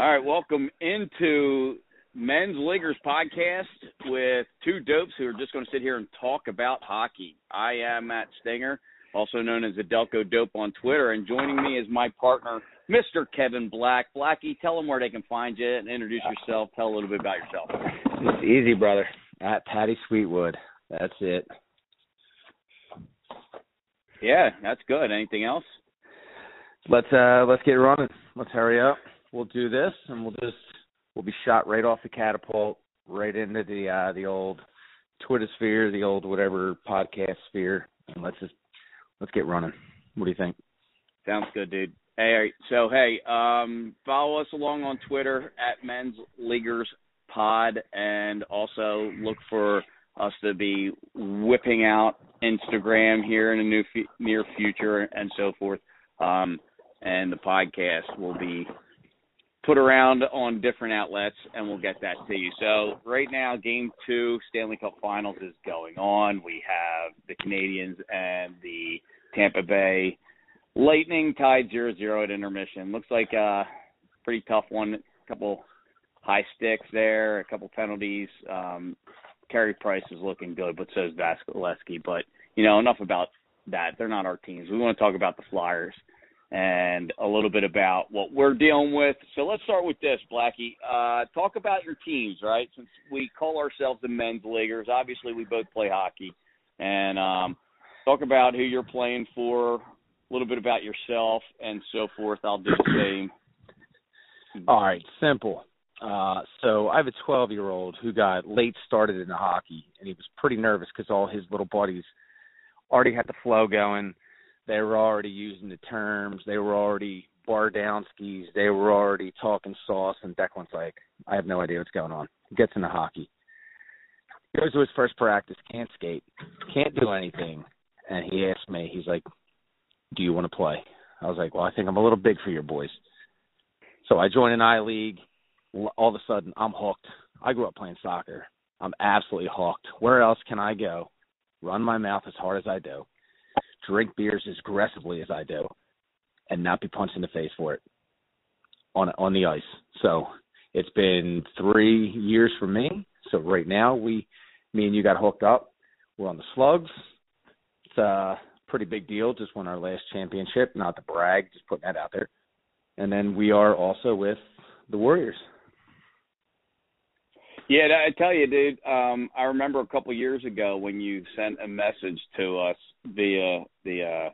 All right, welcome into Men's Leaguers podcast with two dopes who are just going to sit here and talk about hockey. I am Matt Stinger, also known as the Delco Dope on Twitter, and joining me is my partner, Mr. Kevin Black. Blackie, tell them where they can find you and introduce yourself. Tell a little bit about yourself. It's easy, brother. At Patty Sweetwood. That's it. Yeah, that's good. Anything else? Let's uh let's get running. Let's hurry up. We'll do this and we'll just we'll be shot right off the catapult right into the uh the old Twitter sphere, the old whatever podcast sphere, and let's just let's get running. What do you think? Sounds good, dude. Hey, so hey, um, follow us along on Twitter at Men's Leaguers Pod, and also look for us to be whipping out Instagram here in the new f- near future and so forth. Um, and the podcast will be put around on different outlets, and we'll get that to you. So right now, Game Two Stanley Cup Finals is going on. We have the Canadiens and the Tampa Bay Lightning tied zero zero at intermission. Looks like a pretty tough one. A couple high sticks there, a couple penalties. Um, Carey Price is looking good, but so is Vasilevskiy. But you know, enough about that. They're not our teams. We want to talk about the Flyers and a little bit about what we're dealing with. So let's start with this, Blackie. Uh, talk about your teams, right? Since we call ourselves the men's leaguers, obviously we both play hockey, and um, talk about who you're playing for, a little bit about yourself, and so forth. I'll do the same. All right, simple. Uh, so I have a 12 year old who got late started in hockey, and he was pretty nervous because all his little buddies already had the flow going. They were already using the terms. They were already bar down skis. They were already talking sauce. And Declan's like, I have no idea what's going on. Gets into hockey. Goes to his first practice, can't skate, can't do anything. And he asked me, he's like, Do you want to play? I was like, Well, I think I'm a little big for your boys. So I joined an I League. All of a sudden, I'm hooked. I grew up playing soccer. I'm absolutely hooked. Where else can I go? Run my mouth as hard as I do drink beers as aggressively as I do, and not be punched in the face for it on on the ice. So it's been three years for me. So right now we, me and you got hooked up. We're on the Slugs. It's a pretty big deal. Just won our last championship. Not to brag, just putting that out there. And then we are also with the Warriors. Yeah, I tell you, dude. Um, I remember a couple of years ago when you sent a message to us via the uh,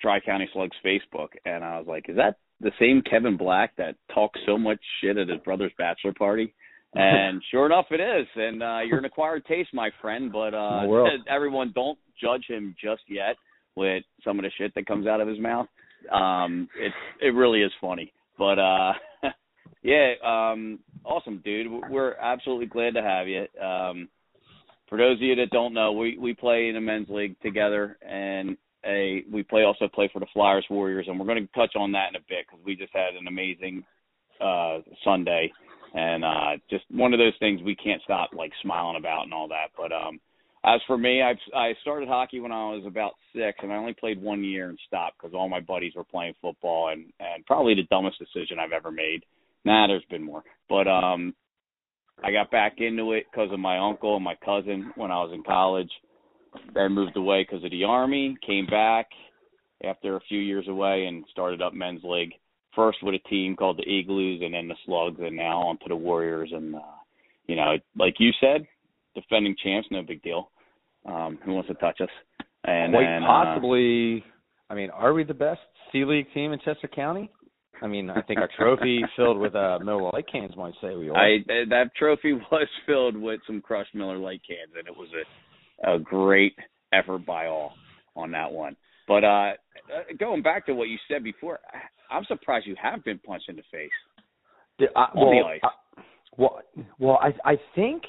Tri County Slugs Facebook, and I was like, "Is that the same Kevin Black that talks so much shit at his brother's bachelor party?" And sure enough, it is. And uh, you're an acquired taste, my friend. But uh, everyone, don't judge him just yet with some of the shit that comes out of his mouth. Um, it it really is funny. But uh, yeah, um, awesome, dude. We're absolutely glad to have you. Um, for those of you that don't know, we we play in a men's league together, and a we play also play for the Flyers Warriors, and we're going to touch on that in a bit because we just had an amazing uh, Sunday, and uh, just one of those things we can't stop like smiling about and all that. But um, as for me, I've I started hockey when I was about six, and I only played one year and stopped because all my buddies were playing football, and and probably the dumbest decision I've ever made. Nah, there's been more. But um I got back into it because of my uncle and my cousin when I was in college. Then moved away because of the army. Came back after a few years away and started up men's league. First with a team called the Igloos, and then the Slugs, and now on to the Warriors. And uh, you know, like you said, defending champs, no big deal. Um, who wants to touch us? And quite then, uh, possibly. Uh, I mean, are we the best C League team in Chester County? I mean, I think our trophy filled with uh, Miller Lite cans might say we are. I that trophy was filled with some crushed Miller Lite cans, and it was a a great effort by all on that one. But uh going back to what you said before, I'm surprised you have been punched in the face. The, uh, on well, the ice. Uh, well, well, I I think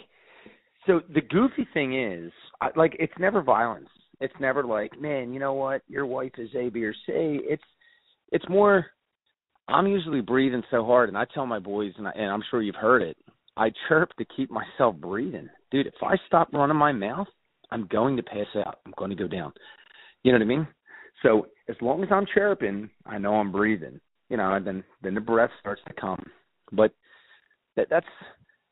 so. The goofy thing is, I, like, it's never violence. It's never like, man, you know what, your wife is A, B, or C. It's it's more I'm usually breathing so hard, and I tell my boys, and, I, and I'm sure you've heard it. I chirp to keep myself breathing, dude. If I stop running my mouth, I'm going to pass out. I'm going to go down. You know what I mean? So as long as I'm chirping, I know I'm breathing. you know, and then then the breath starts to come. But that that's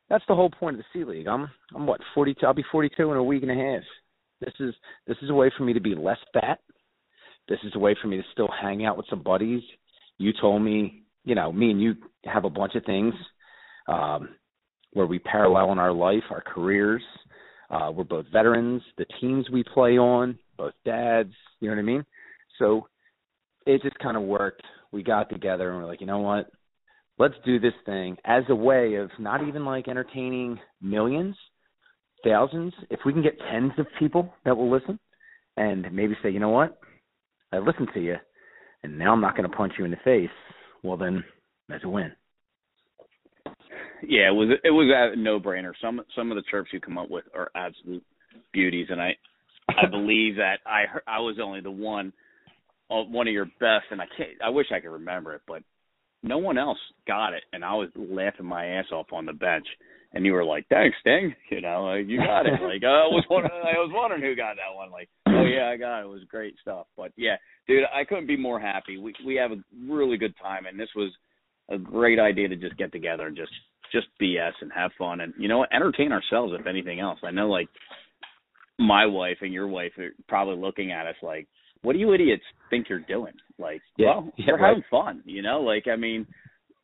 that's the whole point of the C League. I'm I'm what forty two. I'll be forty two in a week and a half. This is this is a way for me to be less fat. This is a way for me to still hang out with some buddies. You told me, you know, me and you have a bunch of things um, where we parallel in our life, our careers. Uh, we're both veterans. The teams we play on, both dads. You know what I mean? So it just kind of worked. We got together and we're like, you know what? let's do this thing as a way of not even like entertaining millions, thousands. If we can get tens of people that will listen and maybe say, you know what, I listened to you, and now I'm not going to punch you in the face. Well, then that's a win. Yeah, it was it was a no brainer. Some some of the chirps you come up with are absolute beauties, and I I believe that I I was only the one uh, one of your best, and I can't I wish I could remember it, but no one else got it, and I was laughing my ass off on the bench. And you were like, "Thanks, Sting. You know, like, you got it." Like oh, I was wondering, I was wondering who got that one. Like, oh yeah, I got it. It was great stuff. But yeah, dude, I couldn't be more happy. We we have a really good time, and this was a great idea to just get together and just just BS and have fun, and you know, entertain ourselves if anything else. I know, like my wife and your wife are probably looking at us like, what do you idiots think you're doing? Like, yeah, well, yeah, we're right. having fun, you know. Like, I mean,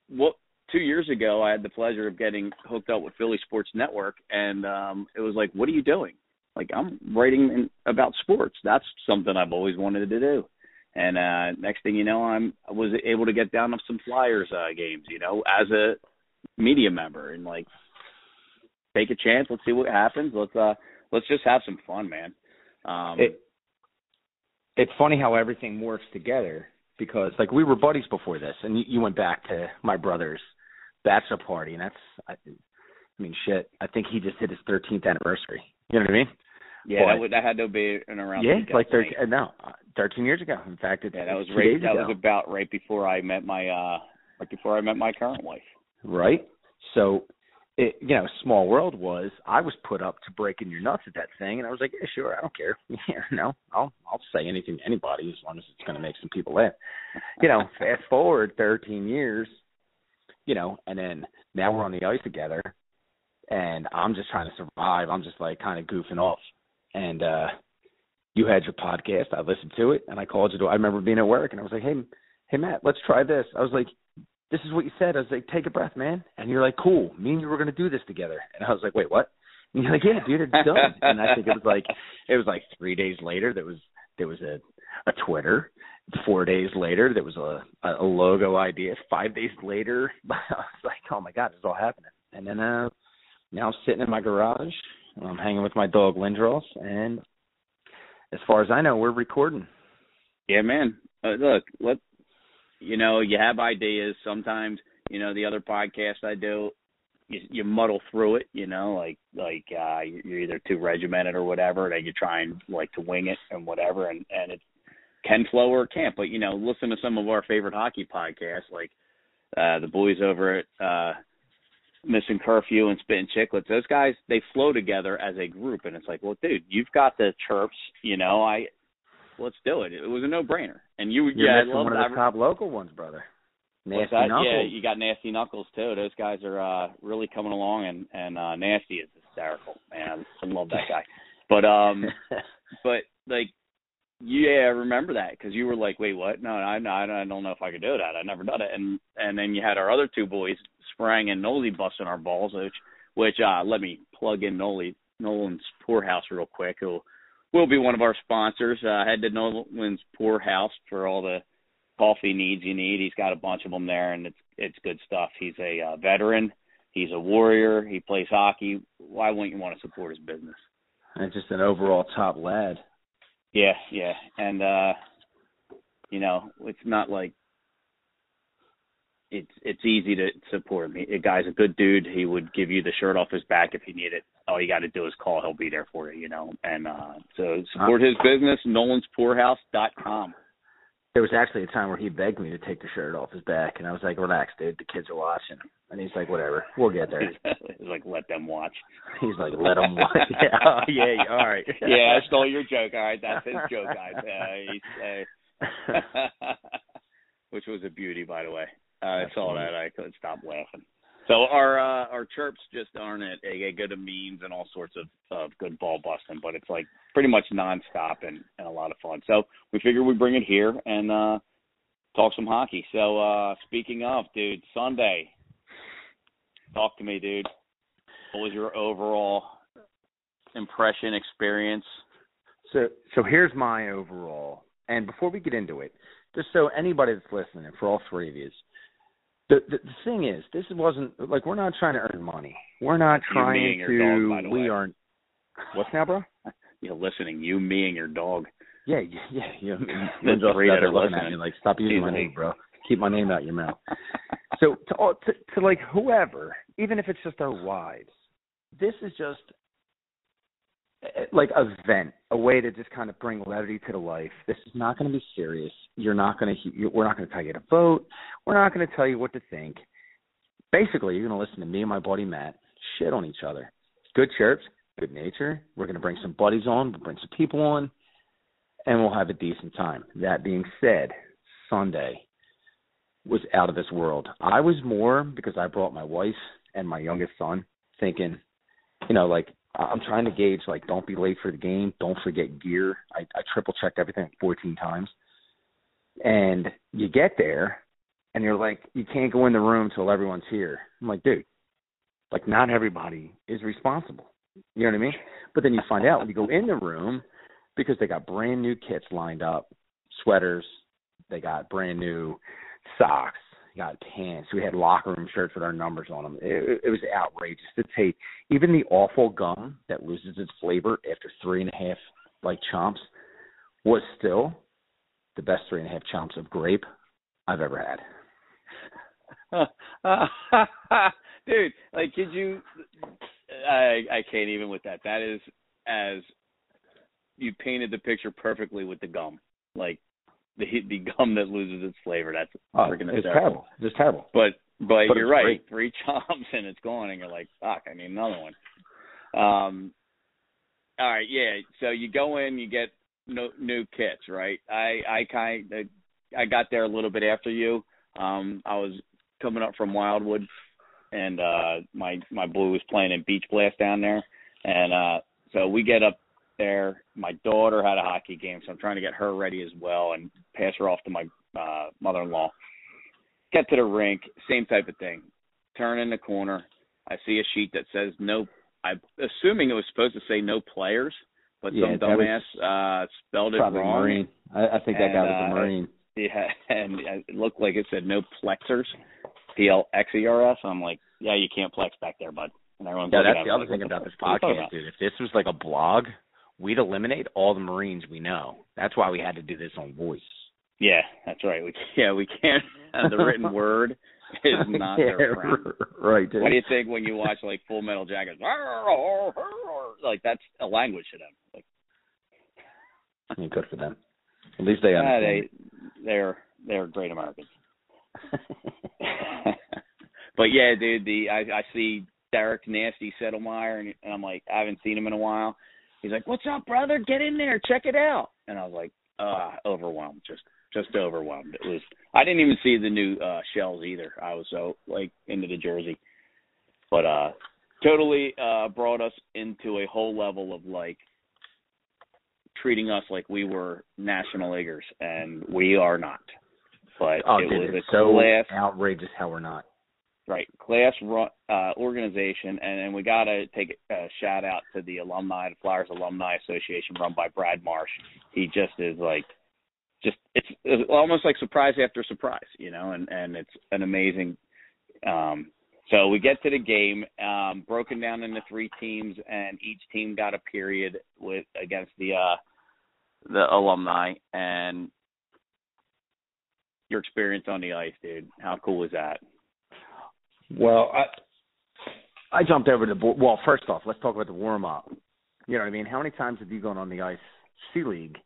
what two years ago, I had the pleasure of getting hooked up with Philly Sports Network, and um it was like, what are you doing? Like, I'm writing in, about sports. That's something I've always wanted to do. And uh next thing you know, I'm I was able to get down to some Flyers uh games, you know, as a media member, and like, take a chance. Let's see what happens. Let's uh let's just have some fun, man. Um, it, it's funny how everything works together because like we were buddies before this, and you, you went back to my brother's bachelor party, and that's I, I mean shit. I think he just hit his 13th anniversary. You know what I mean? Yeah, but, that, would, that had to be in around. Yeah, it's like 13. Right? No, 13 years ago. In fact, it, yeah, that was right. That ago. was about right before I met my uh right before I met my current wife. Right. So it, you know, small world was I was put up to breaking your nuts at that thing, and I was like, yeah, sure, I don't care. Yeah, no, I'll I'll say anything to anybody as long as it's going to make some people laugh. You know, fast forward 13 years, you know, and then now we're on the ice together, and I'm just trying to survive. I'm just like kind of goofing off, and uh you had your podcast. I listened to it, and I called you. To, I remember being at work, and I was like, hey, hey Matt, let's try this. I was like, this is what you said. I was like, take a breath, man. And you're like, cool. Me and you were going to do this together. And I was like, wait, what? And you're like, yeah, dude, it's done. and I think it was like, it was like three days later. There was there was a a Twitter. Four days later, there was a a logo idea. Five days later, I was like, oh my god, this is all happening. And then uh, now I'm sitting in my garage. I'm hanging with my dog Lindros, and as far as I know, we're recording. Yeah, man. Uh, look, let you know, you have ideas. Sometimes, you know, the other podcast I do, you, you muddle through it. You know, like like uh, you're either too regimented or whatever, and you try and like to wing it and whatever, and and it can flow or it can't. But you know, listen to some of our favorite hockey podcasts, like uh, the boys over at uh, Missing Curfew and Spitting Chicklets. Those guys, they flow together as a group, and it's like, well, dude, you've got the chirps. You know, I let's do it. It was a no brainer. And you, You're yeah, missing one of the top local ones, brother. Nasty Knuckles. Yeah, you got Nasty Knuckles too. Those guys are uh really coming along, and and uh Nasty is hysterical. Man, I love that guy. But um, but like, yeah, I remember that because you were like, wait, what? No, I I I don't know if I could do that. I never done it. And and then you had our other two boys, Sprang and Noli, busting our balls, which which uh let me plug in Noli Nolan's Poorhouse real quick. Who will be one of our sponsors. Uh, head to Nolan's Poorhouse for all the coffee needs you need. He's got a bunch of them there, and it's it's good stuff. He's a uh, veteran. He's a warrior. He plays hockey. Why wouldn't you want to support his business? And just an overall top lad. Yeah, yeah, and uh, you know, it's not like it's it's easy to support me. A guy's a good dude. He would give you the shirt off his back if you need it. All you got to do is call. He'll be there for you. You know. And uh so support his business. Nolan'sPoorhouse.com. There was actually a time where he begged me to take the shirt off his back, and I was like, "Relax, dude. The kids are watching." And he's like, "Whatever, we'll get there." he's like, "Let them watch." He's like, "Let them watch." yeah, oh, yeah, all right. yeah, I stole your joke. All right, that's his joke, guys. Uh, uh, which was a beauty, by the way. Uh, I saw that. I couldn't stop laughing. So our uh, our chirps just aren't it. They good at memes and all sorts of, of good ball busting, but it's like pretty much nonstop and, and a lot of fun. So we figured we'd bring it here and uh, talk some hockey. So uh, speaking of, dude, Sunday, talk to me, dude. What was your overall impression, experience? So so here's my overall. And before we get into it, just so anybody that's listening, for all three of you, the, the the thing is, this wasn't like we're not trying to earn money. We're not trying to. Dog, we way. aren't. What's now, bro? You're listening. You, me, and your dog. Yeah, yeah, yeah. yeah. the three that are looking listening. at me like, stop using my name, bro. Keep my name out your mouth. so to, to to like whoever, even if it's just our wives, this is just like a vent, a way to just kind of bring levity to the life. This is not going to be serious. You're not going to. We're not going to tell you to vote. We're not going to tell you what to think. Basically, you're going to listen to me and my buddy Matt shit on each other. Good chirps, good nature. We're going to bring some buddies on. We'll bring some people on, and we'll have a decent time. That being said, Sunday was out of this world. I was more because I brought my wife and my youngest son, thinking, you know, like I'm trying to gauge like don't be late for the game, don't forget gear. I, I triple checked everything 14 times, and you get there, and you're like, you can't go in the room till everyone's here. I'm like, dude, like not everybody is responsible. You know what I mean? But then you find out when you go in the room because they got brand new kits lined up, sweaters, they got brand new socks, got pants. We had locker room shirts with our numbers on them. It, it was outrageous to take. Even the awful gum that loses its flavor after three and a half like chomps was still the best three and a half chomps of grape I've ever had. Dude, like, could you? I I can't even with that. That is as you painted the picture perfectly with the gum. Like the the gum that loses its flavor. That's oh, freaking it's terrible. It's terrible. But but, but you're right. Great. Three chomps and it's gone, and you're like, fuck. I need another one. Um. All right. Yeah. So you go in, you get no new kits, right? I I kind of I got there a little bit after you. Um. I was coming up from Wildwood, and uh my my blue was playing in Beach Blast down there, and uh so we get up there. My daughter had a hockey game, so I'm trying to get her ready as well and pass her off to my uh, mother-in-law. Get to the rink, same type of thing. Turn in the corner. I see a sheet that says no. I'm assuming it was supposed to say no players, but yeah, some dumbass uh, spelled it probably wrong. Marine. I, I think that and, guy was a uh, Marine. Yeah, and it looked like it said no plexers, P L X E R S. I'm like, yeah, you can't plex back there, bud. And everyone's Yeah, looking that's the other like, thing about this fuck are you talking podcast, dude. If this was like a blog, we'd eliminate all the Marines we know. That's why we had to do this on voice. Yeah, that's right. We yeah we can't. Uh, the written word is not yeah, their friend. Right, dude. What do you think when you watch like Full Metal Jacket? Like that's a language to them. Like mean, good for them. At least they yeah, understand. they they're they're great Americans. but yeah, dude, the I I see Derek Nasty Settlemeyer and, and I'm like I haven't seen him in a while. He's like, "What's up, brother? Get in there, check it out." And I was like, "Uh, overwhelmed, just just overwhelmed." It was. I didn't even see the new uh shells either. I was so like into the jersey, but uh, totally uh brought us into a whole level of like treating us like we were national leaguers, and we are not. But oh, it dude, was it's a so class outrageous how we're not. Right class run, uh, organization, and, and we got to take a shout out to the alumni, the Flyers Alumni Association, run by Brad Marsh. He just is like, just it's, it's almost like surprise after surprise, you know, and and it's an amazing. Um, so we get to the game, um, broken down into three teams, and each team got a period with against the uh, the alumni, and your experience on the ice, dude. How cool was that? Well, I I jumped over the board. Well, first off, let's talk about the warm up. You know what I mean? How many times have you gone on the ice, C League,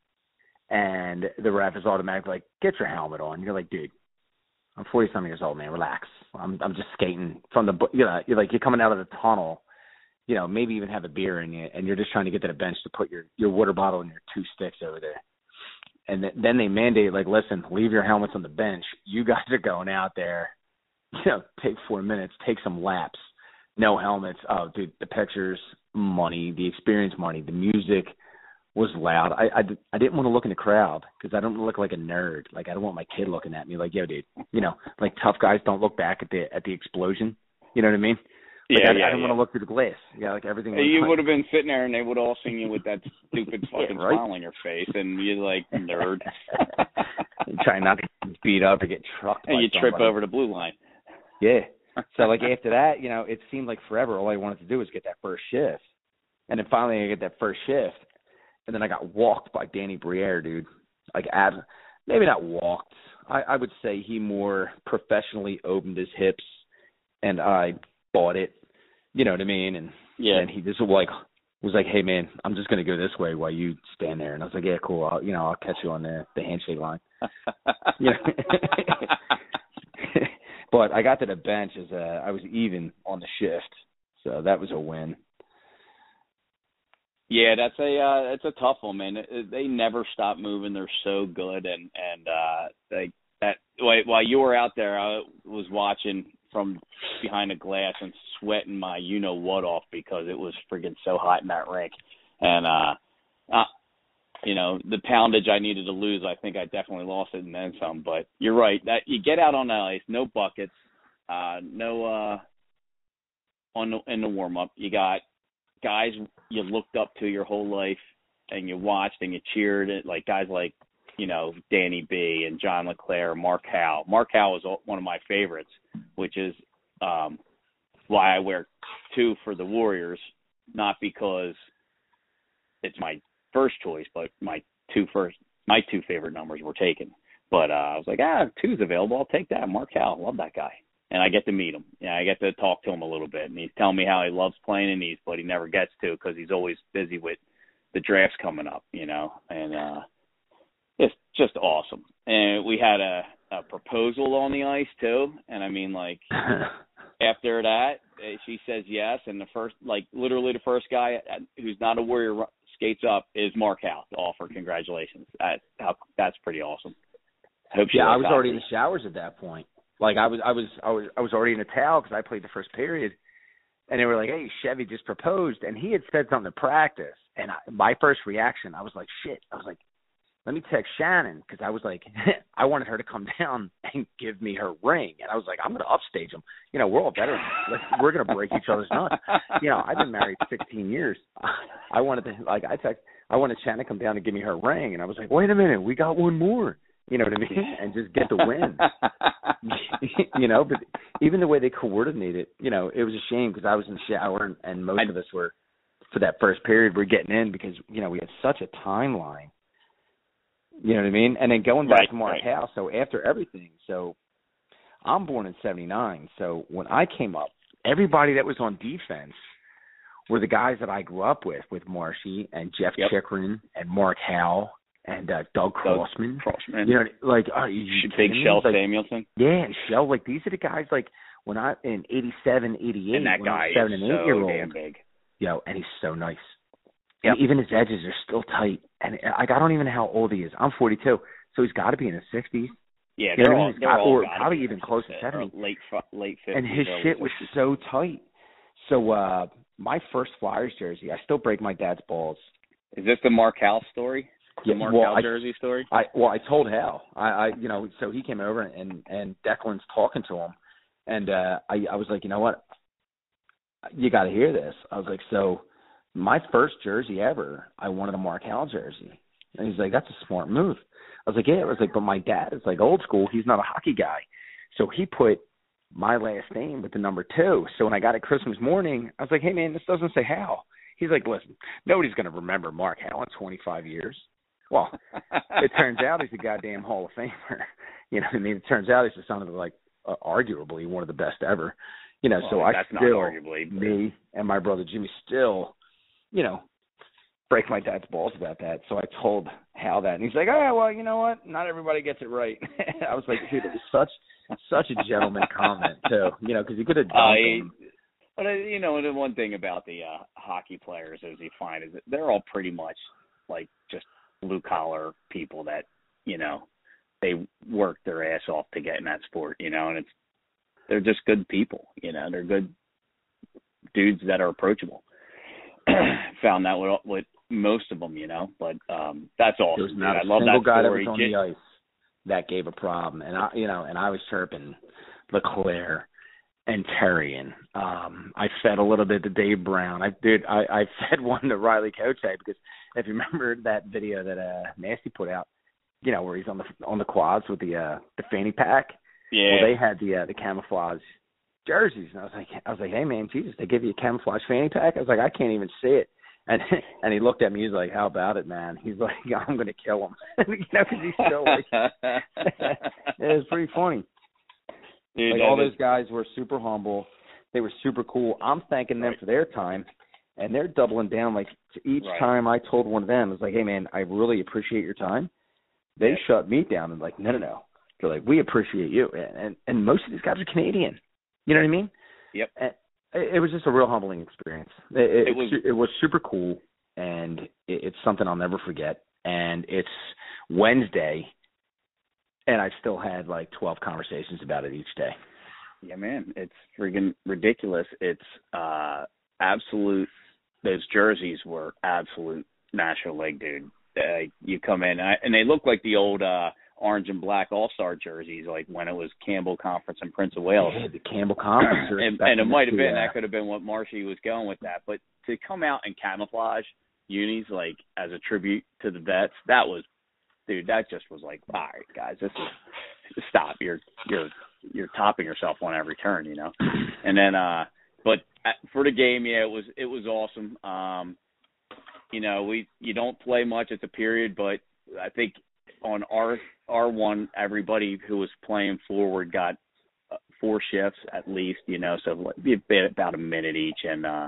and the ref is automatically like, "Get your helmet on." You're like, "Dude, I'm 47 years old, man. Relax. I'm I'm just skating from the you know you're like you're coming out of the tunnel." You know, maybe even have a beer in you, and you're just trying to get to the bench to put your your water bottle and your two sticks over there. and th- then they mandate like, listen, leave your helmets on the bench. You guys are going out there, you know, take four minutes, take some laps, no helmets. Oh, dude, the pictures, money, the experience, money, the music was loud. I I, I didn't want to look in the crowd because I don't look like a nerd. Like I don't want my kid looking at me like, yo, dude, you know, like tough guys don't look back at the at the explosion. You know what I mean? Like, yeah, I, yeah, I didn't yeah. want to look through the glass. Yeah, like everything. You would have been sitting there, and they would all seen you with that stupid fucking right. smile on your face, and you're like nerd, trying not to get beat up or get trucked. and you trip over the blue line. Yeah. So like after that, you know, it seemed like forever. All I wanted to do was get that first shift, and then finally I get that first shift, and then I got walked by Danny Briere, dude. Like ab, maybe not walked. I, I would say he more professionally opened his hips, and I bought it. You know what I mean? And Yeah. and he just like was like, "Hey man, I'm just gonna go this way while you stand there." And I was like, "Yeah, cool. I'll, you know, I'll catch you on the the handshake line." Yeah. but I got to the bench as a, I was even on the shift, so that was a win. Yeah, that's a uh that's a tough one, man. They never stop moving. They're so good, and and uh like that. While while you were out there, I was watching from behind the glass and sweating my you know what off because it was friggin' so hot in that rink, and uh, uh you know the poundage I needed to lose. I think I definitely lost it and then some. But you're right that you get out on the ice, no buckets, uh, no uh on the in the warm up. You got guys you looked up to your whole life and you watched and you cheered it like guys like you know Danny B and John LeClair, Mark Howe. Mark Howe is one of my favorites, which is um why I wear two for the Warriors, not because it's my first choice, but my two first my two favorite numbers were taken. But uh I was like, ah, two's available. I'll take that. Mark Howe, love that guy and I get to meet him. Yeah, I get to talk to him a little bit, and he's telling me how he loves playing in these, but he never gets to because he's always busy with the drafts coming up, you know. And uh it's just awesome. And we had a a proposal on the ice too, and I mean like after that, uh, she says yes, and the first like literally the first guy uh, who's not a warrior skates up is Mark Howe to offer congratulations. That how that's pretty awesome. I hope yeah, I was already in the showers at that point. Like I was, I was, I was, I was already in a towel because I played the first period, and they were like, "Hey, Chevy just proposed," and he had said something to practice, and I, my first reaction, I was like, "Shit!" I was like, "Let me text Shannon," because I was like, I wanted her to come down and give me her ring, and I was like, "I'm going to upstage him." You know, we're all veterans. Like, we're going to break each other's nuts. You know, I've been married 16 years. I wanted to, like, I text, I wanted Shannon to come down and give me her ring, and I was like, "Wait a minute, we got one more." You know what I mean? And just get the win. you know, but even the way they coordinated, you know, it was a shame because I was in the shower and, and most I- of us were for that first period we're getting in because you know we had such a timeline. You know what I mean? And then going back Right, to Mark right. Howe, so after everything, so I'm born in '79. So when I came up, everybody that was on defense were the guys that I grew up with, with Marshy and Jeff Yep. Chychrun and Mark Howe and uh, Doug Crossman. Crossman. You know, like are you Big? Kjell Like, Samuelsson. yeah, Kjell. Like these are the guys. Like when I in '87, '88, And that I guy was seven is and eight so year damn old, big. yo, and he's so nice. Yep. And even his edges are still tight. And like I don't even know how old he is. I'm 42, so he's got to be in his 60s. Yeah, You know they're I all mean? they're Or probably even close to 60s, 70. late fu- late 50s. And his shit was 60s. so tight. So uh my first Flyers jersey, I still break my dad's balls. Is this the Mark Howe's story? The Yeah, Mark well, Howe's I- jersey story? I well, I told Howe. I, I you know, so he came over and and Declan's talking to him, and uh I I was like, you know what, you got to hear this. I was like, so my first jersey ever, I wanted a Mark Howe jersey, and he's like, that's a smart move. I was like, yeah. I was like, but my dad is like old school. He's not a hockey guy, so he put my last name with the number two. So when I got it Christmas morning, I was like, hey man, this doesn't say Howe. He's like, listen, nobody's gonna remember Mark Howe in 25 years. Well, it turns out he's a goddamn Hall of Famer. You know, what I mean, it turns out he's the son of like uh, arguably one of the best ever. You know, so Well, I that's not still arguably, but- me and my brother Jimmy still, you know, break my dad's balls about that. So I told Howe that, and he's like, "Oh, well, you know what? Not everybody gets it right." I was like, "Dude, it was such such a gentleman comment too." You know, because he could have I, him. but uh, you know, the one thing about the uh, hockey players, as you find, is that they're all pretty much like just blue collar people that you know they work their ass off to get in that sport, you know, and it's they're just good people, you know, they're good dudes that are approachable. Found that with, with most of them, you know, but um that's awesome. There's not dude. a I love single that guy that was on the ice that gave a problem, and I, you know, and I was chirping LeClair and Therien. Um, I fed a little bit to Dave Brown. I did. I, I fed one to Riley Cote because if you remember that video that uh Nasty put out, you know, where he's on the on the quads with the uh the fanny pack. yeah, Well, they had the uh, the camouflage jerseys, and I was like, I was like, hey man, Jesus, they give you a camouflage fanny pack. I was like, I can't even see it. And and he looked at me. He's like, "How about it, man?" He's like, "I'm gonna kill him," you know, because he's still like, it was pretty funny. Dude, like all is- those guys were super humble. They were super cool. I'm thanking them Right. for their time, and they're doubling down. Like each Right. time I told one of them, I was like, "Hey, man, I really appreciate your time." They Yeah. shut me down and like, "No, no, no." They're like, "We appreciate you," and and, and most of these guys are Canadian. You know what I mean? Yep. It, it was just a real humbling experience. It, it, It was- it was super cool, and it, it's something I'll never forget. And it's Wednesday, and I've still had like 12 conversations about it each day. Yeah, man, it's friggin' ridiculous. It's uh absolute. Those jerseys were absolute National League, dude. Uh, you come in and, I, and they look like the old uh orange and black All Star jerseys, like when it was Campbell Conference and Prince of Wales. Yeah, the Campbell Conference. and, and it might have been uh, that could have been what Marshy was going with that, but to come out and camouflage unis like as a tribute to the vets, that was, dude, that just was like, all right, guys, this is stop. You're you're you're topping yourself on every turn, you know. And then, uh, but for the game, yeah, it was it was awesome. Um, you know, we you don't play much at the period, but I think on our R one, everybody who was playing forward got uh, four shifts at least, you know, so about a minute each, and uh,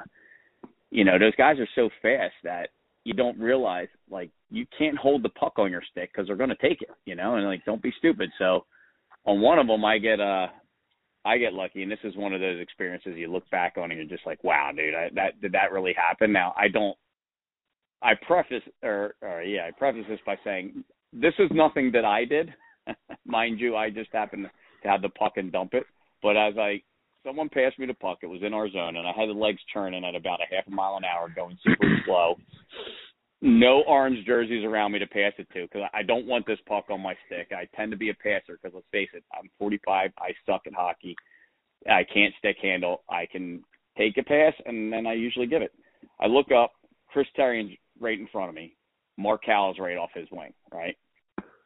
you know, those guys are so fast that you don't realize like you can't hold the puck on your stick because they're going to take it, you know, and like don't be stupid. So on one of them, I get uh I get lucky, and this is one of those experiences you look back on and you're just like, wow, dude, I, that did that really happen? Now I don't. I preface or, or yeah, I preface this by saying this is nothing that I did. Mind you, I just happened to have the puck and dump it. But as I someone passed me the puck, it was in our zone, and I had the legs churning at about a half a mile an hour, going super slow. No orange jerseys around me to pass it to because I don't want this puck on my stick. I tend to be a passer because let's face it, I'm 45. I suck at hockey. I can't stick handle. I can take a pass and then I usually give it. I look up, Chris Therien's right in front of me. Mark is right off his wing, right?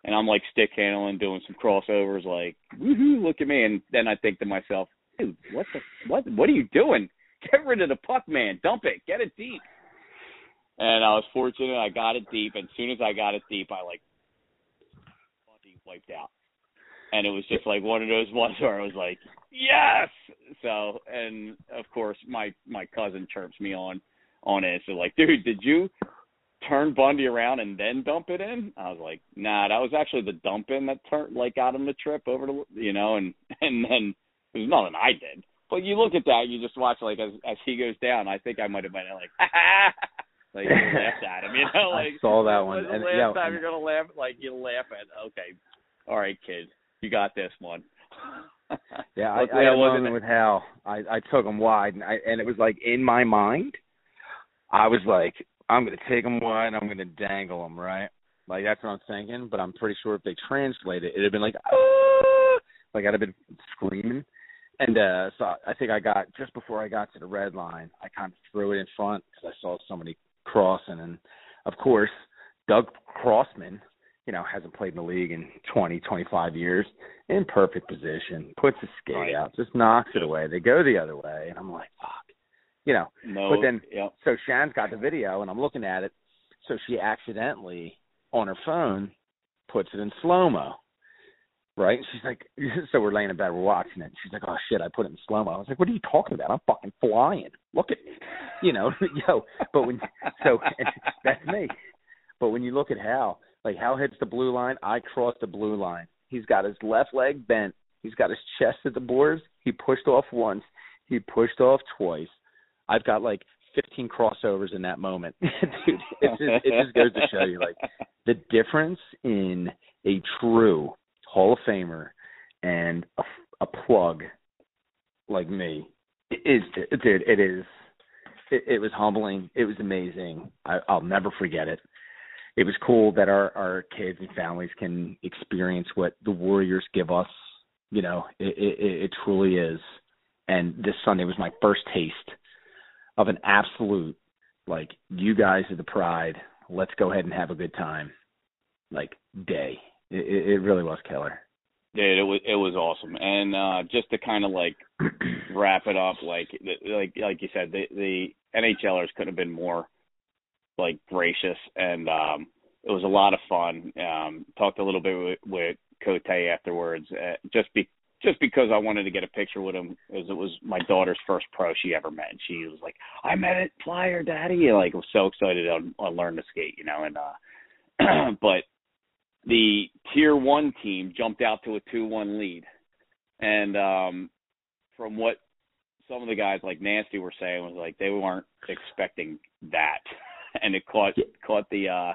And I'm like stick handling, doing some crossovers, like woohoo, look at me. And then I think to myself, dude, what the what? What are you doing? Get rid of the puck, man. Dump it. Get it deep. And I was fortunate. I got it deep. And as soon as I got it deep, I like wiped out. And it was just like one of those ones where I was like, yes. So, and of course, my my cousin chirps me on on it. So like, dude, did you turn Bundy around and then dump it in? I was like, nah, that was actually the dump in that turned like got him the trip over to you know, and and then it was nothing I did. But you look at that, you just watch like as as he goes down. I think I might have been like, like laughed at him, you know, like I saw that one. the And, last yeah, time and- you're gonna laugh? Like you laugh at, okay, all right, kid, you got this one. Yeah, I, I I wasn't- with Howe. I I took him wide, and I and it was like in my mind, I was like, I'm gonna take him wide, I'm gonna dangle him, right? Like that's what I'm thinking. But I'm pretty sure if they translate it, it'd have been like, ah! like I'd have been screaming. And uh so I think I got just before I got to the red line, I kind of threw it in front because I saw somebody crossing, and of course, Doug Crossman, you know, hasn't played in the league in 20, 25 years, in perfect position, puts his skate out, just knocks it away. They go the other way, and I'm like, fuck, you know. no, But then- yep. So Shan's got the video, and I'm looking at it. So she accidentally on her phone puts it in slow mo. Right? She's like, so we're laying in bed, we're watching it. She's like, oh shit, I put it in slow mo. I was like, what are you talking about? I'm fucking flying. Look at me, you know, yo. But when so that's me. But when you look at Howe, like Howe hits the blue line, I cross the blue line. He's got his left leg bent. He's got his chest at the boards. He pushed off once. He pushed off twice. I've got like 15 crossovers in that moment. Dude, it just, it just goes to show you like the difference in a true Hall of Famer and a, a plug like me is dude, it is it, it was humbling. It was amazing. I, I'll never forget it. It was cool that our our kids and families can experience what the Warriors give us. You know, it, it, it truly is. And this Sunday was my first taste of an absolute like you guys are the pride. Let's go ahead and have a good time. Like day. It, it really was killer. Dude, it was it was awesome, and uh just to kind of like wrap it up, like like like you said, the the NHLers could have been more like gracious, and um it was a lot of fun. Um Talked a little bit with, with Cote afterwards, uh, just be just because I wanted to get a picture with him, as it was my daughter's first pro she ever met. And she was like, "I met it, Flyer, Daddy!" And like was so excited on on learn to skate, you know. And uh but the tier one team jumped out to a two one lead. And um from what some of the guys like Nasty were saying was like they weren't expecting that. and it caught caught the uh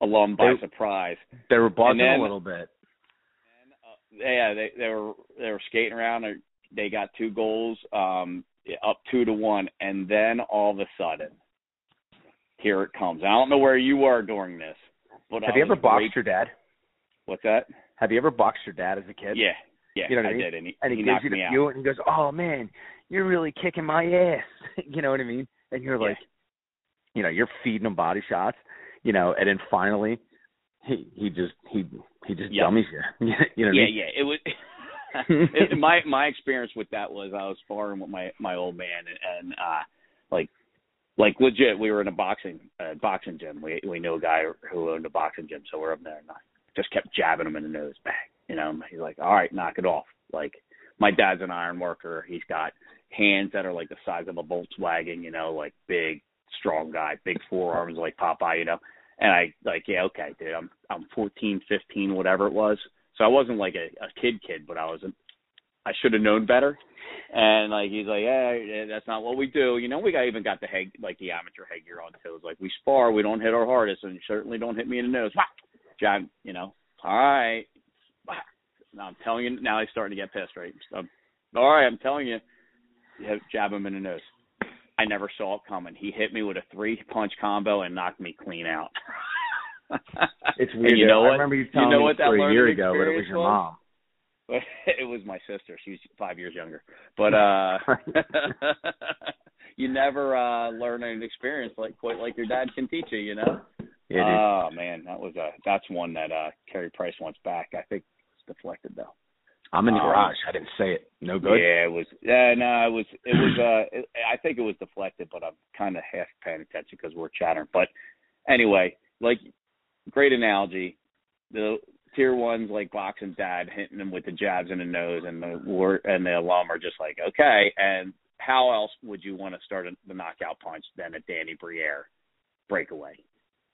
alum by they, surprise. They were buzzing then, a little bit. Yeah, they they were they were skating around. They got two goals, um, up two to one, and then all of a sudden, here it comes. I don't know where you are during this, but have I you ever boxed your dad? What's that? Have you ever boxed your dad as a kid? Yeah, yeah, you know what I, mean? did, and he, and he, he gives you the view, and he goes, "Oh man, you're really kicking my ass." you know what I mean? And you're Yeah. like, you know, you're feeding him body shots, you know, and then finally, he he just he he just Yeah. dummies you. you know yeah, I mean? yeah. It was it, my my experience with that was I was sparring with my my old man and, and uh like like legit we were in a boxing uh, boxing gym. We we knew a guy who owned a boxing gym, so we're up there and I just kept jabbing him in the nose, bang. You know, he's like, "All right, knock it off." Like my dad's an iron worker. He's got hands that are like the size of a Volkswagen, you know, like big, strong guy, big forearms like Popeye, you know. And I like, yeah, okay, dude, I'm I'm 14, 15, whatever it was. So I wasn't like a, a kid kid, but I was a, I should have known better. And like he's like, yeah, that's not what we do. You know, we got even got the head like the amateur headgear on too. Like we spar, we don't hit our hardest, and certainly don't hit me in the nose. Whack! John, you know, all right. Whack! Now I'm telling you, now he's starting to get pissed, right? So, all right, I'm telling you, you jab him in the nose. I never saw it coming. He hit me with a three punch combo and knocked me clean out. It's And weird. you know I what? remember you You telling know me what that a year ago, but it was your was? mom. it was my sister. She was five years younger. But uh you never uh learn an experience like quite like your dad can teach you, you know? Yeah. Oh man, that was a that's one that uh Carey Price wants back. I think it's deflected though. I'm in the um, garage. I didn't say it. No good. Yeah, it was. Yeah, no, it was. It was. Uh, it, I think it was deflected, but I'm kind of half paying attention because we're chattering. But anyway, like great analogy. The tier ones like Box and Dad hitting them with the jabs in the nose, and the war and the alum are just like okay. And how else would you want to start a, the knockout punch than a Danny Briere breakaway?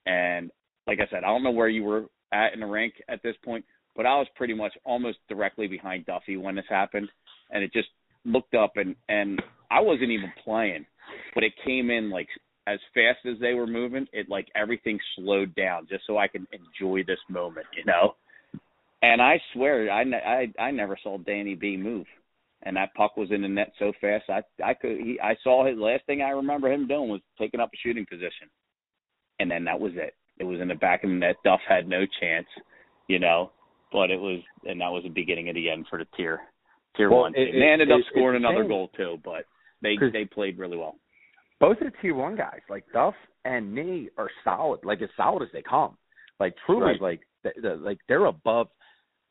And like I said, I don't know where you were at in the rank at this point, but I was pretty much almost directly behind Duffy when this happened, and it just looked up and and I wasn't even playing, but it came in like as fast as they were moving, it like everything slowed down just so I could enjoy this moment, you know. And I swear, I I I never saw Danny B move, and that puck was in the net so fast. I I could he, I saw his last thing I remember him doing was taking up a shooting position, and then that was it. It was in the back of the net. Duff had no chance, you know. But it was, and that was the beginning of the end for the tier tier Well, one it- team. They ended up scoring another same. goal too, but they they played really well. both of the tier one guys, like Duff and me, are solid, like as solid as they come. Like truly, Right. like the, the, like they're above,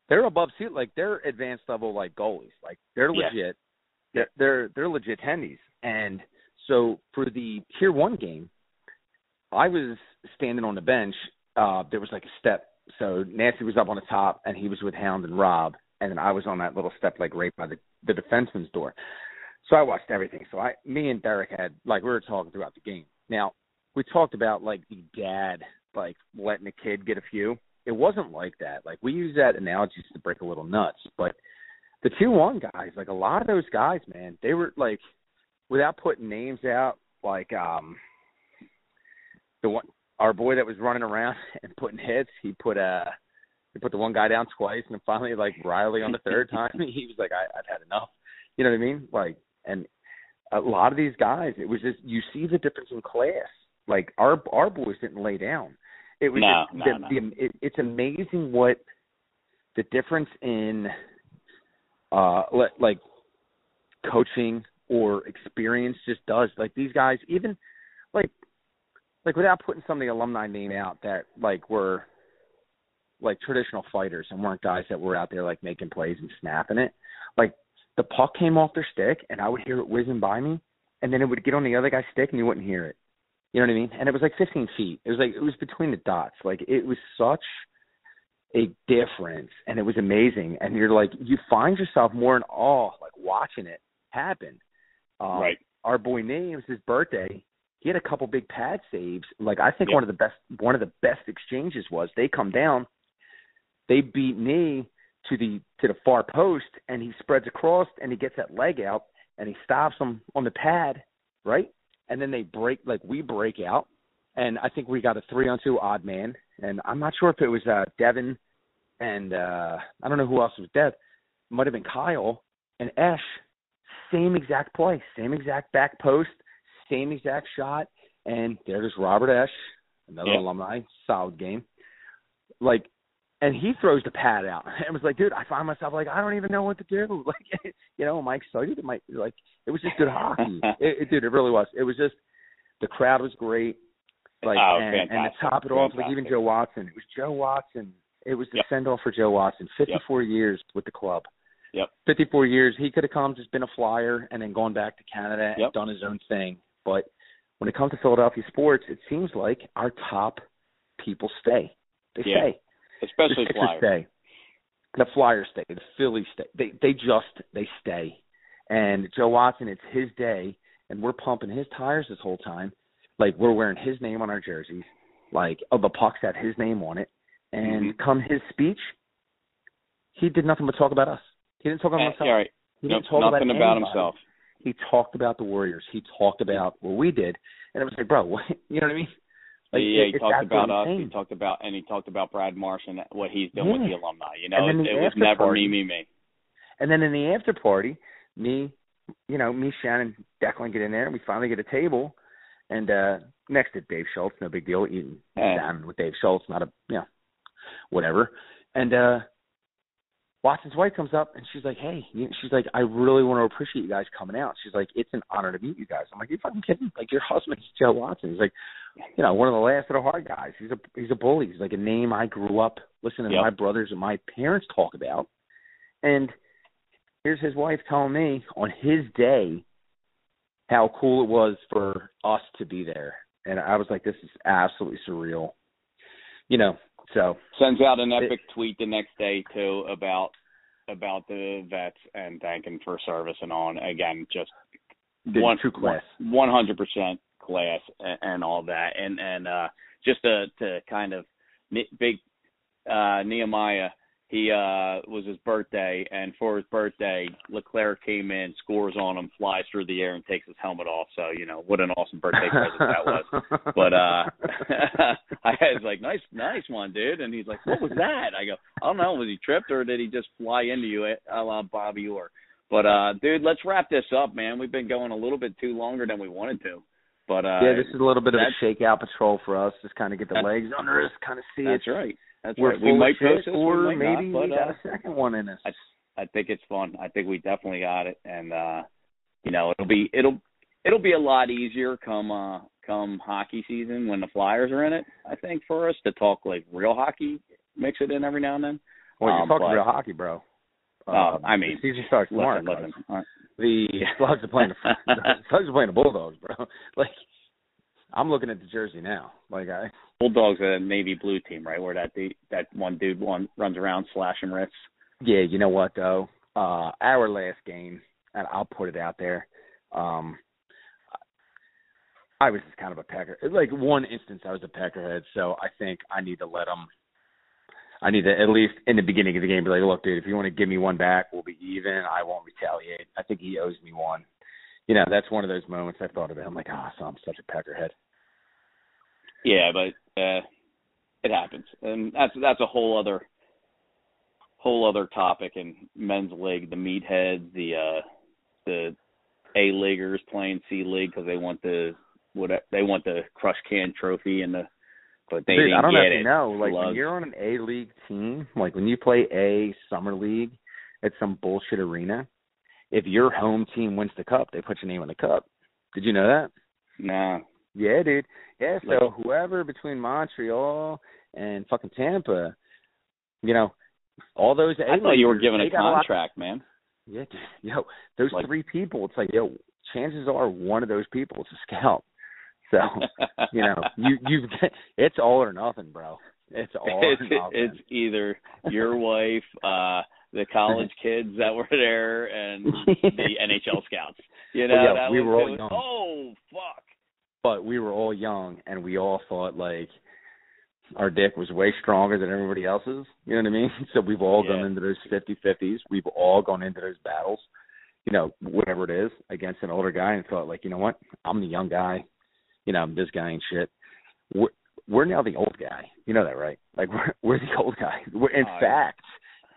they're above seat, like they're advanced level like goalies. Like they're Yeah. legit, they're they're they're legit hendies. And so for the tier one game, I was standing on the bench. Uh, there was like a step. So Nasty was up on the top, and he was with Hound and Rob, and then I was on that little step, like right by the the defenseman's door. So I watched everything. So I, me and Derek had like we were talking throughout the game. Now we talked about like the dad like letting the kid get a few. It wasn't like that. Like we use that analogy to break a little nuts, but the two one guys, like a lot of those guys, man, they were like without putting names out like um the one our boy that was running around and putting hits, he put uh he put the one guy down twice, and then finally like Riley on the third time, he was like, I, I've had enough. You know what I mean? Like, and a lot of these guys, it was just you see the difference in class. Like our our boys didn't lay down. It was no, just, no, the, no. the it, it's amazing what the difference in uh le- like coaching or experience just does. Like these guys, even like like without putting some of the alumni name out that like were like traditional fighters and weren't guys that were out there like making plays and snapping it. Like the puck came off their stick and I would hear it whizzing by me and then it would get on the other guy's stick and you wouldn't hear it. You know what I mean? And it was like 15 feet. It was like it was between the dots. Like it was such a difference, and it was amazing. And you're like, you find yourself more in awe, like watching it happen. Um, right. Our boy Nate, it was his birthday. He had a couple big pad saves. Like I think Yep. one of the best, one of the best exchanges was they come down, they beat me to the to the far post, and he spreads across, and he gets that leg out, and he stops him on the pad, right? And then they break, like we break out, and I think we got a three on two odd man, and I'm not sure if it was uh Devin and uh I don't know who else was Dev. Might have been Kyle and Esh. Same exact play, same exact back post, same exact shot, and there there's Robert Esh, another Yep. alumni, solid game. Like and he throws the pad out. And it was like, dude, I find myself like I don't even know what to do. Like, you know, am I excited? Am I like it was just good hockey. it, it, dude, it really was. It was just the crowd was great. Like Oh, and, and to top it off, like even Joe Watson. It was Joe Watson. It was the Yep. send off for Joe Watson. Fifty four years with the club. Yep. Fifty four years. He could have come just been a flyer and then gone back to Canada and Yep. done his own thing. But when it comes to Philadelphia sports, it seems like our top people stay. They Yeah. stay Especially the Flyers. stay. The Flyers stay. The Phillies stay. They they just they stay. And Joe Watson, it's his day, and we're pumping his tires this whole time. Like we're wearing his name on our jerseys. Like oh, the puck's had his name on it. And Mhm. come his speech, he did nothing but talk about us. He didn't talk about Eh, himself. right. He Nope, didn't talk nothing about, about himself. He talked about the Warriors. He talked about what we did, and it was like, bro, what, you know what I mean? Like, yeah, it- he talked about us. He talked about and he talked about Brad Marsh and what he's doing with the alumni. You know, it, it was never party- me, me, me. And then in the after party, me, you know, me, Shannon, Declan get in there, and we finally get a table. And uh next to Dave Schultz, no big deal, eating Yeah. salmon with Dave Schultz, not a, you know, whatever. And uh Watson's wife comes up and she's like, "Hey," you- she's like, "I really want to appreciate you guys coming out." She's like, "It's an honor to meet you guys." I'm like, "You fucking kidding? Like your husband's Joe Watson." He's like, you know, one of the last of the hard guys. He's a he's a bully. He's like a name I grew up listening to my brothers and my parents talk about. And here's his wife telling me on his day how cool it was for us to be there. And I was like, this is absolutely surreal. You know, so Sends out an epic tweet the next day too about about the vets and thanking for service and on again just one true class. one hundred percent class and, and all that and and uh just to to kind of big uh Nehemiah he uh was his birthday and for his birthday LeClair came in scores on him flies through the air and takes his helmet off so you know what an awesome birthday present that was but uh I was like, nice, nice one, dude. And he's like, what was that? I go, I don't know. Was he tripped or did he just fly into you, a la Bobby Orr? But uh, dude, let's wrap this up, man. We've been going a little bit too longer than we wanted to. But uh, yeah, this is a little bit of a that's- shakeout patrol for us, just kind of get the legs under us, kind of see that's it. right. That's We're right. We might shit, post we might maybe not, we but, got uh, a second one in us. I think it's fun. I think we definitely got it, and uh, you know, it'll be it'll it'll be a lot easier come uh come hockey season when the Flyers are in it. I think for us to talk like real hockey, mix it in every now and then. Well, you're um, talking but- real hockey, bro. Oh, Uh, I mean, the season starts tomorrow. Listen, cuz. listen. Right. The Slugs are playing the the Slugs are playing the Bulldogs, bro. Like, I'm looking at the jersey now. Like, I Bulldogs are a navy blue team, right? Where that the, that one dude one runs around slashing wrists. yeah, you know what though? Uh, our last game, and I'll put it out there. Um, I was just kind of a pecker. Like one instance, I was a peckerhead, so I think I need to let him. I need to at least in the beginning of the game be like, look, dude, if you want to give me one back, we'll be even. I won't retaliate. I think he owes me one. you know, that's one of those moments I thought about. I'm like, oh, so I'm such a peckerhead. Yeah, but uh it happens, and that's that's a whole other whole other topic in men's league. The meatheads, the uh the A leaguers playing C league because they want the what they want the crush can trophy and the but they Dude, I don't know if you know, like when you're on an A league team, like when you play A summer league at some bullshit arena, if your home team wins the cup, they put your name on the cup. Did you know that? Nah. Yeah, dude. Yeah, so Like- whoever between Montreal and fucking Tampa, you know, all those I thought you were given a contract, man. yeah, dude. Yo, those Like- three people, it's like, yo, chances are one of those people is a scout. So, you know, you you it's all or nothing, bro. It's all it's, or nothing. it's either your wife, uh, the college kids that were there, and the NHL scouts. You know, Well, yeah, that we was, were all it was, young. oh fuck. But we were all young and we all thought like our dick was way stronger than everybody else's. You know what I mean? So we've all Yeah. gone into those fifty fifties. We've all gone into those battles, you know, whatever it is, against an older guy and thought like, you know what? I'm the young guy. You know, I'm this guy and shit. We're we're now the old guy. You know that, right? Like we're we're the old guy. We're, in Oh, fact,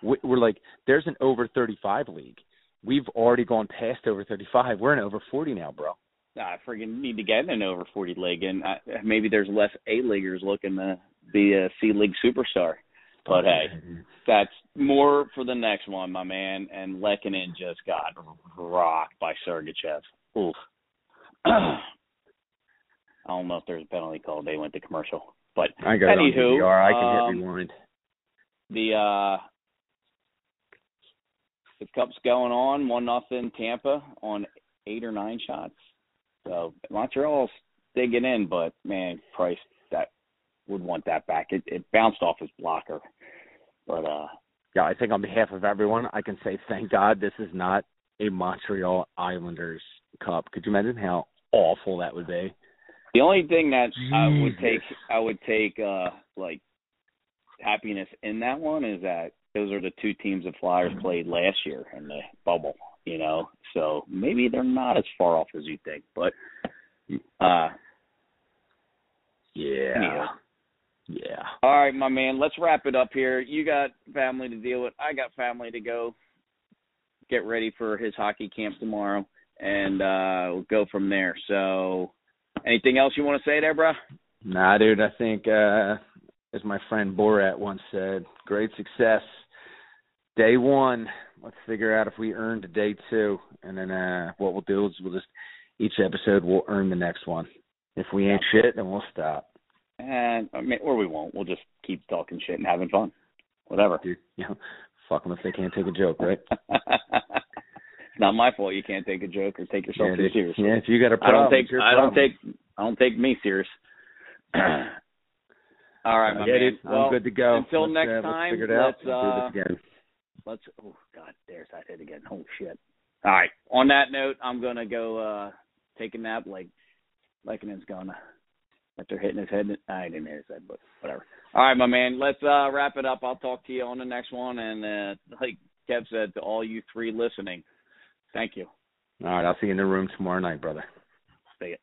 we- we're like there's an over 35 league. We've already gone past over 35. We're in over 40 now, bro. I freaking need to get in an over forty league, and I, maybe there's less A leaguers looking to be a C league superstar. But hey, that's more for the next one, my man. And Lehkonen just got rocked by Sergachev. Oof. I don't know if there's a penalty call. They went to commercial, but I got it on Anywho, DVR. I can um, hit rewind. the uh the cup's going on one nothing Tampa on eight or nine shots. So Montreal's digging in, but man, Price that would want that back. It it bounced off his blocker. But uh Yeah, I think on behalf of everyone, I can say thank God this is not a Montreal Islanders Cup. Could you imagine how awful that would be? the only thing that I would take I would take uh like happiness in that one is that those are the two teams the Flyers played last year in the bubble, you know. So maybe they're not as far off as you think. But uh Yeah. Yeah. All right, my man. Let's wrap it up here. You got family to deal with. I got family to go get ready for his hockey camp tomorrow, and uh we'll go from there. So, anything else you want to say there, bro? Nah, dude, I think uh as my friend Borat once said, great success. Day one. Let's figure out if we earned a day two. And then uh what we'll do is we'll just each episode we'll earn the next one. If we ain't shit, then we'll stop. And I mean, or we won't. We'll just keep talking shit and having fun. Whatever. Dude, you know, fuck them if they can't take a joke, right? it's not my fault you can't take a joke or take yourself yeah, too seriously. yeah, if you got a I problem, I don't take I don't take I don't take me serious. All right, my yeah, man. dude, well, I'm good to go. until Let's, next uh, time, let's figure it out. let's, Let's uh, do this again. Let's oh god there's that hit again. Oh shit. All right. On that note i'm gonna go uh take a nap like like Lehkonen's gonna after hitting his head i didn't hit his head but whatever. All right my man. Let's uh wrap it up. I'll talk to you on the next one. And uh like kev said to all you three listening thank you. All right, I'll see you in the room tomorrow night, brother. stay it